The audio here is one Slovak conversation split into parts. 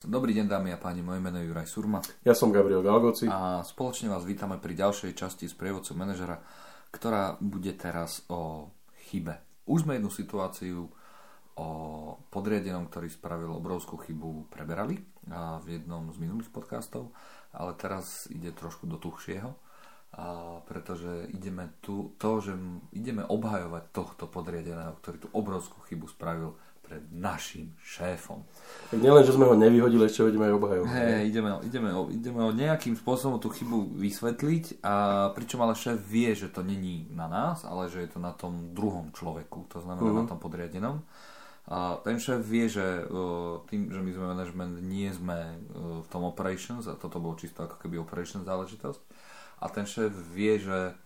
Dobrý deň dámy a páni, moje meno je Juraj Surma. Ja som Gabriel Galgoci. A spoločne vás vítame pri ďalšej časti z prievodcu manažera, ktorá bude teraz o chybe. Už sme jednu situáciu o podriadenom, ktorý spravil obrovskú chybu, preberali v jednom z minulých podcastov, ale teraz ide trošku do tuchšieho, a pretože ideme tu, to, že ideme obhajovať tohto podriadeného, ktorý tú obrovskú chybu spravil pred našim šéfom. Tak nielen, že sme ho nevyhodili, ešte ho ideme aj obhajovať. Hey, ideme, ideme, ideme ho nejakým spôsobom tú chybu vysvetliť, a pričom ale šéf vie, že to není na nás, ale že je to na tom druhom človeku, to znamená uh-huh. na tom podriadenom. A ten šéf vie, že uh, tým, že my sme management, nie sme uh, v tom operations, a toto bolo čisto ako keby operations záležitosť, a ten šéf vie, že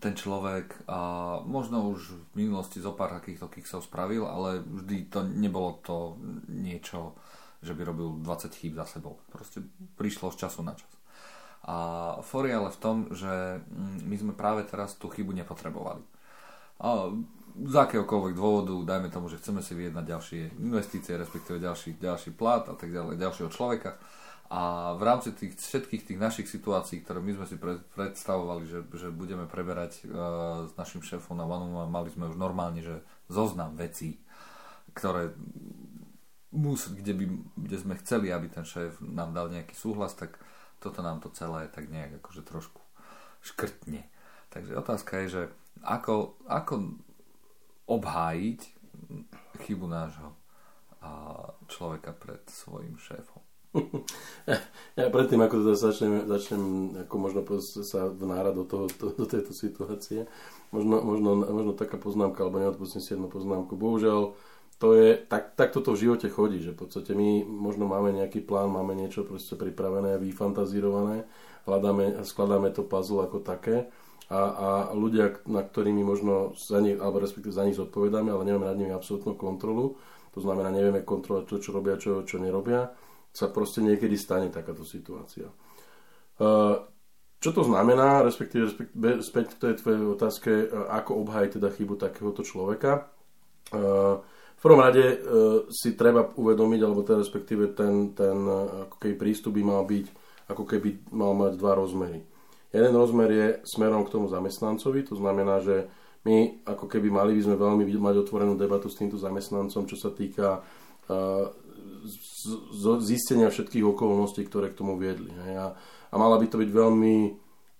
ten človek a možno už v minulosti zo pár takýchto kiksov spravil, ale vždy to nebolo to niečo, že by robil 20 chýb za sebou. Proste prišlo z času na čas. A for ale v tom, že mm, my sme práve teraz tú chybu nepotrebovali. A z akéhokoľvek dôvodu, dajme tomu, že chceme si vyjednať ďalšie investície, respektíve ďalší, ďalší plat a tak ďalej, ďalšieho človeka a v rámci tých, všetkých tých našich situácií, ktoré my sme si predstavovali, že, že budeme preberať uh, s našim šéfom na one mali sme už normálne, že zoznam vecí, ktoré mus, kde, by, kde sme chceli, aby ten šéf nám dal nejaký súhlas, tak toto nám to celé tak nejak akože trošku škrtne. Takže otázka je, že ako, ako obhájiť chybu nášho človeka pred svojim šéfom. Ja predtým, ako teda začnem, začnem ako možno sa vnárať do, toho, do, do tejto situácie, možno, možno, možno taká poznámka, alebo neodpustím si jednu poznámku. Bohužiaľ, to je, tak, tak toto v živote chodí, že v podstate my možno máme nejaký plán, máme niečo proste pripravené, vyfantazírované, hľadáme, skladáme to puzzle ako také a, a ľudia, na ktorými možno za nich, alebo respektíve za nich zodpovedáme, ale nemáme nad nimi absolútnu kontrolu, to znamená, nevieme kontrolovať to, čo robia, čo, čo nerobia, sa proste niekedy stane takáto situácia. Čo to znamená, respektíve, späť k tej tvojej otázke, ako obhájiť teda chybu takéhoto človeka? V prvom rade si treba uvedomiť, alebo teda respektíve ten, ten ako keby prístup by mal byť, ako keby mal mať dva rozmery. Jeden rozmer je smerom k tomu zamestnancovi, to znamená, že my ako keby mali by sme veľmi mať otvorenú debatu s týmto zamestnancom, čo sa týka zistenia všetkých okolností, ktoré k tomu viedli. A, a mala by to byť veľmi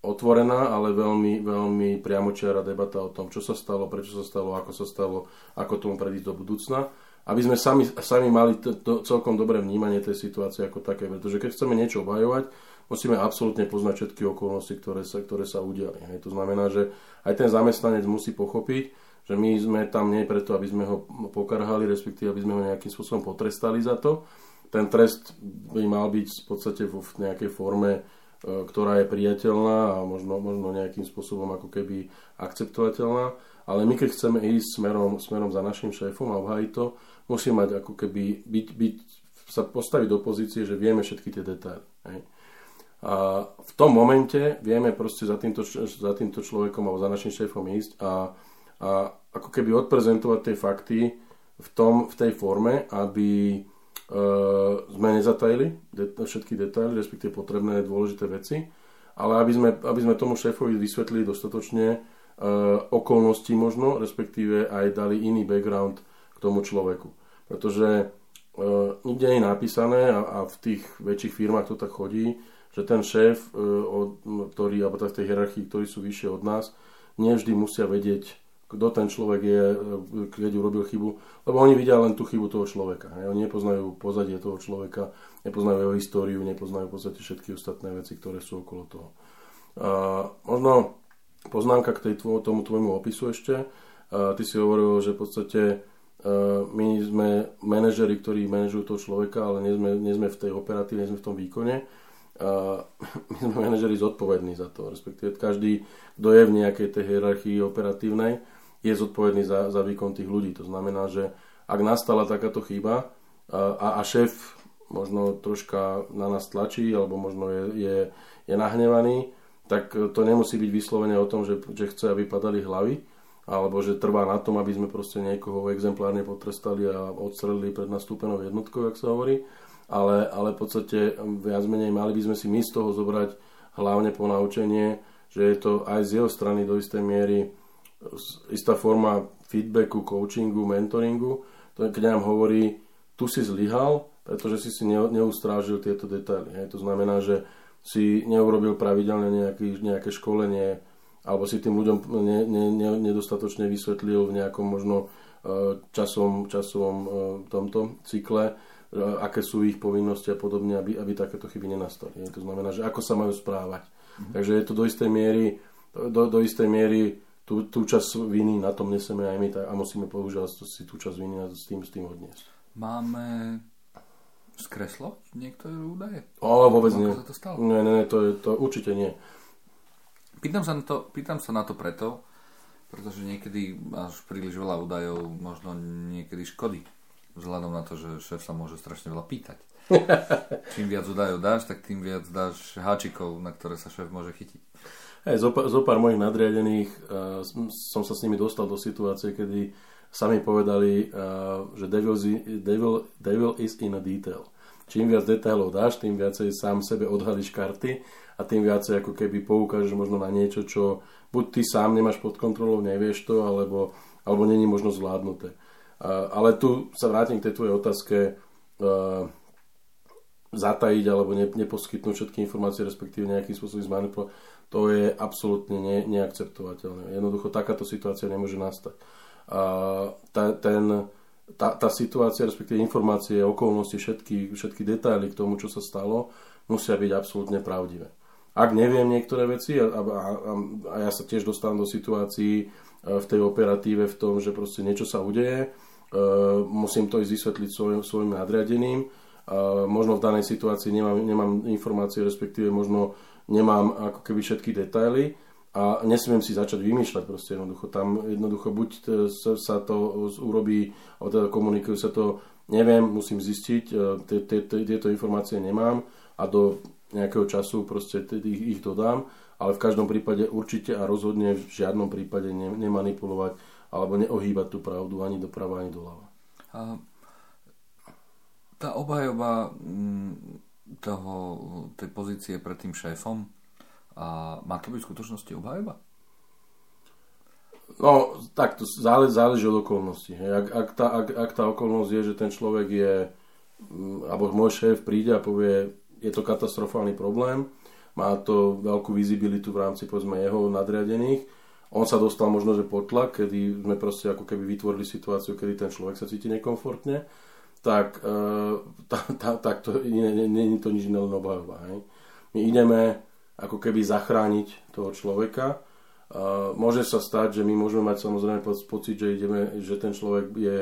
otvorená, ale veľmi, veľmi priamočiara debata o tom, čo sa stalo, prečo sa stalo, ako sa stalo, ako tomu predísť do budúcna. Aby sme sami, sami mali to, to celkom dobré vnímanie tej situácie ako také. Pretože keď chceme niečo obhajovať, musíme absolútne poznať všetky okolnosti, ktoré sa, ktoré sa udiali. Hej. To znamená, že aj ten zamestnanec musí pochopiť, že my sme tam nie preto, aby sme ho pokarhali, respektíve aby sme ho nejakým spôsobom potrestali za to, ten trest by mal byť v podstate v nejakej forme, e, ktorá je priateľná a možno, možno nejakým spôsobom ako keby akceptovateľná. Ale my keď chceme ísť smerom, smerom za našim šéfom a obhájiť to, musí mať ako keby byť, byť, sa postaviť do pozície, že vieme všetky tie detaily. Hej. A v tom momente vieme proste za týmto, za týmto človekom alebo za našim šéfom ísť a, a ako keby odprezentovať tie fakty v, tom, v tej forme, aby sme nezatajili det- všetky detaily, respektíve potrebné dôležité veci, ale aby sme, aby sme tomu šéfovi vysvetlili dostatočne uh, okolnosti možno, respektíve aj dali iný background k tomu človeku. Pretože uh, nikde je napísané a, a v tých väčších firmách to tak chodí, že ten šéf, uh, od, ktorý, alebo tak v tej hierarchii, ktorí sú vyššie od nás, nevždy musia vedieť kto ten človek je, keď urobil chybu, lebo oni vidia len tú chybu toho človeka. Hej. Oni nepoznajú pozadie toho človeka, nepoznajú jeho históriu, nepoznajú v podstate všetky ostatné veci, ktoré sú okolo toho. A možno poznámka k tej tvoj, tomu tvojmu opisu ešte. A ty si hovoril, že v podstate my sme manažeri, ktorí manažujú toho človeka, ale nie sme, nie sme v tej operatíve, nie sme v tom výkone. A my sme manažeri zodpovední za to, respektíve každý, kto je v nejakej tej hierarchii operatívnej, je zodpovedný za, za výkon tých ľudí. To znamená, že ak nastala takáto chyba a, a šéf možno troška na nás tlačí alebo možno je, je, je nahnevaný, tak to nemusí byť vyslovene o tom, že, že chce, aby padali hlavy, alebo že trvá na tom, aby sme proste niekoho exemplárne potrestali a odstrelili pred nastúpenou jednotkou, jak sa hovorí. ale, ale v podstate viac menej mali by sme si my z toho zobrať hlavne po naučenie, že je to aj z jeho strany do istej miery istá forma feedbacku, coachingu, mentoringu, to keď nám hovorí, tu si zlyhal, pretože si si neustrážil tieto detaily. Hej. To znamená, že si neurobil pravidelne nejaký, nejaké školenie, alebo si tým ľuďom ne, ne, ne, nedostatočne vysvetlil v nejakom možno e, časom, časovom e, tomto cykle, e, aké sú ich povinnosti a podobne, aby, aby takéto chyby nenastali. To znamená, že ako sa majú správať. Mm-hmm. Takže je to do istej miery, do, do istej miery tú, tú časť viny na tom neseme aj my tak, a musíme používať si tú časť viny s tým, s tým odniesť. Máme skreslo niektoré údaje? O, vôbec nie. Sa to stalo? Nie, nie, to, je, to určite nie. Pýtam sa, na to, pýtam sa na to preto, pretože niekedy až príliš veľa údajov možno niekedy škody. Vzhľadom na to, že šéf sa môže strašne veľa pýtať. Čím viac údajov dáš, tak tým viac dáš háčikov, na ktoré sa šéf môže chytiť. Hey, zo, zo pár mojich nadriadených uh, som sa s nimi dostal do situácie, kedy sami povedali, uh, že devil, devil, devil is in a detail. Čím viac detailov dáš, tým viacej sám sebe odhalíš karty a tým viacej ako keby poukážeš možno na niečo, čo buď ty sám nemáš pod kontrolou, nevieš to, alebo, alebo není možno zvládnuté. Uh, ale tu sa vrátim k tej tvojej otázke. Uh, zatajiť alebo ne, neposkytnúť všetky informácie, respektíve nejakým spôsobom zmanipulovať, to je absolútne ne, neakceptovateľné. Jednoducho takáto situácia nemôže nastať. A tá, ten, tá, tá situácia, respektíve informácie, okolnosti, všetky, všetky detaily k tomu, čo sa stalo, musia byť absolútne pravdivé. Ak neviem niektoré veci, a, a, a, a ja sa tiež dostávam do situácií e, v tej operatíve v tom, že proste niečo sa udeje, uh, musím to ísť vysvetliť svojim, svojim nadriadeným, možno v danej situácii nemám, nemám informácie, respektíve možno nemám ako keby všetky detaily a nesmiem si začať vymýšľať proste jednoducho. Tam jednoducho buď sa to urobí, alebo teda komunikujú sa to, neviem, musím zistiť, e, tieto informácie nemám a do nejakého času proste ich, dodám, ale v každom prípade určite a rozhodne v žiadnom prípade nemanipulovať alebo neohýbať tú pravdu ani doprava, ani doľava tá obhajoba mm, toho, tej pozície pred tým šéfom, a má to byť v skutočnosti obhajoba? No, tak to záleží, záleží od okolností. Ak, ak, tá, ak, ak tá okolnosť je, že ten človek je, mm, alebo môj šéf príde a povie, je to katastrofálny problém, má to veľkú vizibilitu v rámci povedzme jeho nadriadených, on sa dostal možno, že pod tlak, kedy sme proste ako keby vytvorili situáciu, kedy ten človek sa cíti nekomfortne tak, tá, tá, tak to je to nič iné len obhajoba. Hej. My ideme ako keby zachrániť toho človeka. Uh, môže sa stať, že my môžeme mať samozrejme pocit, že, ideme, že ten človek je,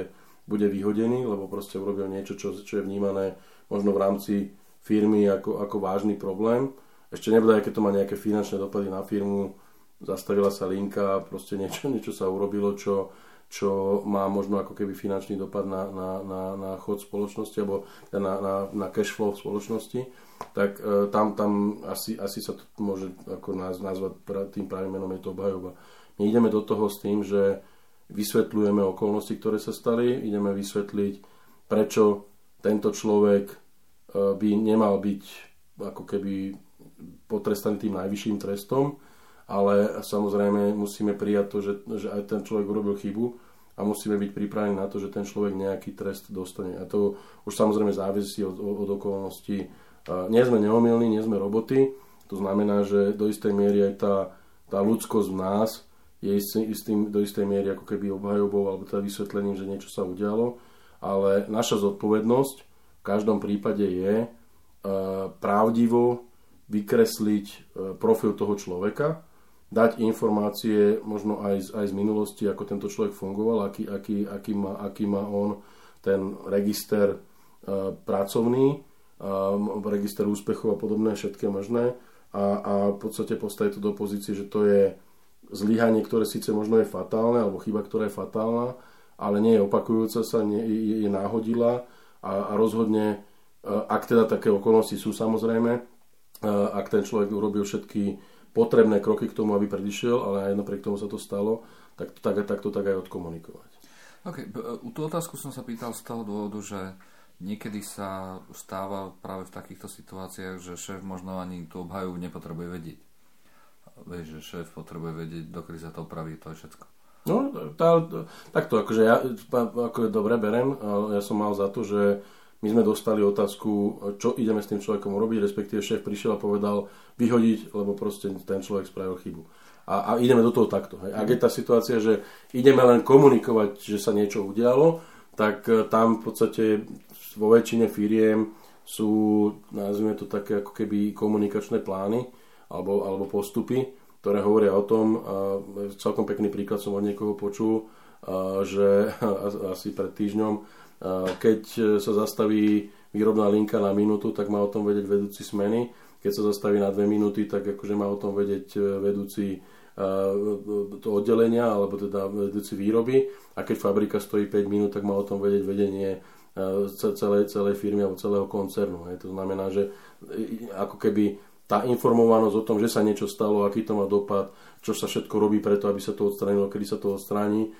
bude vyhodený, lebo proste urobil niečo, čo, čo je vnímané možno v rámci firmy ako, ako vážny problém. Ešte nebude, keď to má nejaké finančné dopady na firmu, zastavila sa linka, proste niečo, niečo sa urobilo, čo, čo má možno ako keby finančný dopad na, na, na, na chod spoločnosti alebo na, na, na cash flow spoločnosti, tak e, tam, tam asi, asi sa to môže ako naz, nazvať tým pravým menom je to obhajoba. My ideme do toho s tým, že vysvetľujeme okolnosti, ktoré sa stali, ideme vysvetliť, prečo tento človek e, by nemal byť ako keby potrestaný tým najvyšším trestom, ale samozrejme musíme prijať to, že, že aj ten človek urobil chybu a musíme byť pripravení na to, že ten človek nejaký trest dostane. A to už samozrejme závisí od, od okolností. Nie sme neomilní, nie sme roboty, to znamená, že do istej miery aj tá, tá ľudskosť v nás je istým, do istej miery ako keby obhajobou alebo teda vysvetlením, že niečo sa udialo, ale naša zodpovednosť v každom prípade je pravdivo vykresliť profil toho človeka, dať informácie možno aj z, aj z minulosti, ako tento človek fungoval, aký, aký, aký, má, aký má on ten register uh, pracovný, uh, register úspechov a podobné, všetké možné. A, a v podstate postaviť to do pozície, že to je zlyhanie, ktoré síce možno je fatálne, alebo chyba, ktorá je fatálna, ale nie je opakujúca sa, nie, je, je náhodila. A, a rozhodne, uh, ak teda také okolnosti sú samozrejme, uh, ak ten človek urobil všetky potrebné kroky k tomu, aby predišiel, ale aj napriek tomu sa to stalo, tak to tak, tak, to tak aj odkomunikovať. OK, tú otázku som sa pýtal z toho dôvodu, že niekedy sa stáva práve v takýchto situáciách, že šéf možno ani tú obhajú nepotrebuje vedieť. Vieš, že šéf potrebuje vedieť, dokedy sa to opraví, to je všetko. No, tá, takto, akože ja ako dobre berem, ja som mal za to, že my sme dostali otázku, čo ideme s tým človekom urobiť, respektíve šéf prišiel a povedal vyhodiť, lebo proste ten človek spravil chybu. A, a ideme do toho takto. Hej. Ak je tá situácia, že ideme len komunikovať, že sa niečo udialo, tak e, tam v podstate vo väčšine firiem sú, nazvime to také ako keby komunikačné plány alebo, alebo postupy, ktoré hovoria o tom, celkom pekný príklad som od niekoho počul, že asi pred týždňom keď sa zastaví výrobná linka na minútu, tak má o tom vedieť vedúci smeny. Keď sa zastaví na dve minúty, tak akože má o tom vedieť e, vedúci to oddelenia, alebo teda vedúci výroby. A keď fabrika stojí 5 minút, tak má o tom vedieť vedenie e, celej, celej firmy alebo celého koncernu. To znamená, že e, ako keby tá informovanosť o tom, že sa niečo stalo, aký to má dopad, čo sa všetko robí preto, aby sa to odstranilo, kedy sa to odstráni,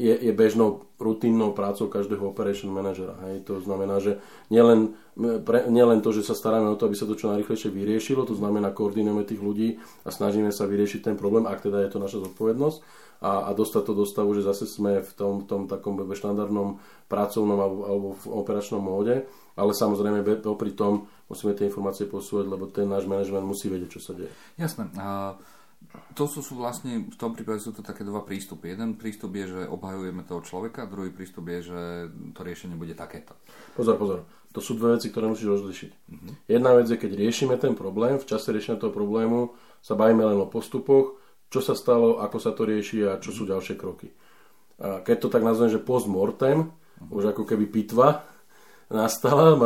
je, je bežnou rutinnou prácou každého operation manažera. Hej. To znamená, že nielen, pre, nielen to, že sa staráme o to, aby sa to čo najrychlejšie vyriešilo, to znamená koordinujeme tých ľudí a snažíme sa vyriešiť ten problém, ak teda je to naša zodpovednosť a, a dostať to do stavu, že zase sme v tom, tom takom štandardnom pracovnom alebo, alebo v operačnom móde, ale samozrejme popri tom musíme tie informácie posúvať, lebo ten náš manažment musí vedieť, čo sa deje. Jasné. Uh to sú, sú vlastne, v tom prípade sú to také dva prístupy. Jeden prístup je, že obhajujeme toho človeka, druhý prístup je, že to riešenie bude takéto. Pozor, pozor. To sú dve veci, ktoré musíš rozlišiť. Uh-huh. Jedna vec je, keď riešime ten problém, v čase riešenia toho problému sa bavíme len o postupoch, čo sa stalo, ako sa to rieši a čo sú ďalšie kroky. A keď to tak nazvem, že post mortem, uh-huh. už ako keby pitva nastala,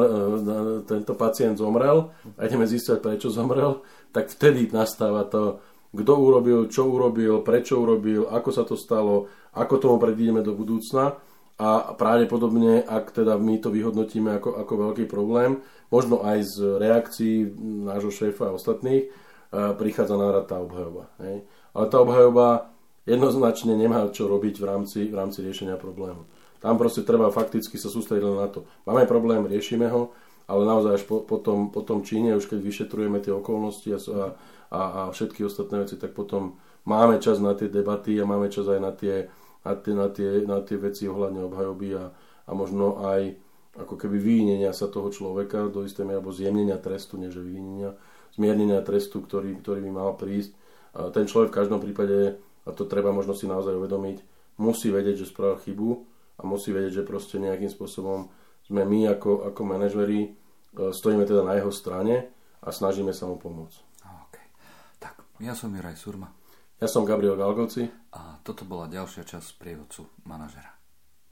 tento pacient zomrel a ideme zistiť, prečo zomrel, tak vtedy nastáva to kto urobil, čo urobil, prečo urobil, ako sa to stalo, ako tomu predídeme do budúcna a pravdepodobne, ak teda my to vyhodnotíme ako, ako veľký problém, možno aj z reakcií nášho šéfa a ostatných, prichádza nárad tá obhajoba. Hej. Ale tá obhajoba jednoznačne nemá čo robiť v rámci, v rámci riešenia problému. Tam proste treba fakticky sa sústrediť na to. Máme problém, riešime ho, ale naozaj až po, po, tom, po tom číne, už keď vyšetrujeme tie okolnosti a, a, a všetky ostatné veci, tak potom máme čas na tie debaty a máme čas aj na tie, na tie, na tie, na tie veci ohľadne obhajoby a, a možno aj ako keby vyvinenia sa toho človeka do istej miery, alebo zjemnenia trestu, nie že vyvinenia, zmiernenia trestu, ktorý, ktorý by mal prísť. A ten človek v každom prípade, a to treba možno si naozaj uvedomiť, musí vedieť, že spravil chybu a musí vedieť, že proste nejakým spôsobom sme my ako, ako manažeri, e, stojíme teda na jeho strane a snažíme sa mu pomôcť. Ja som Juraj Surma. Ja som Gabriel Galgoci. A toto bola ďalšia časť prievodcu manažera.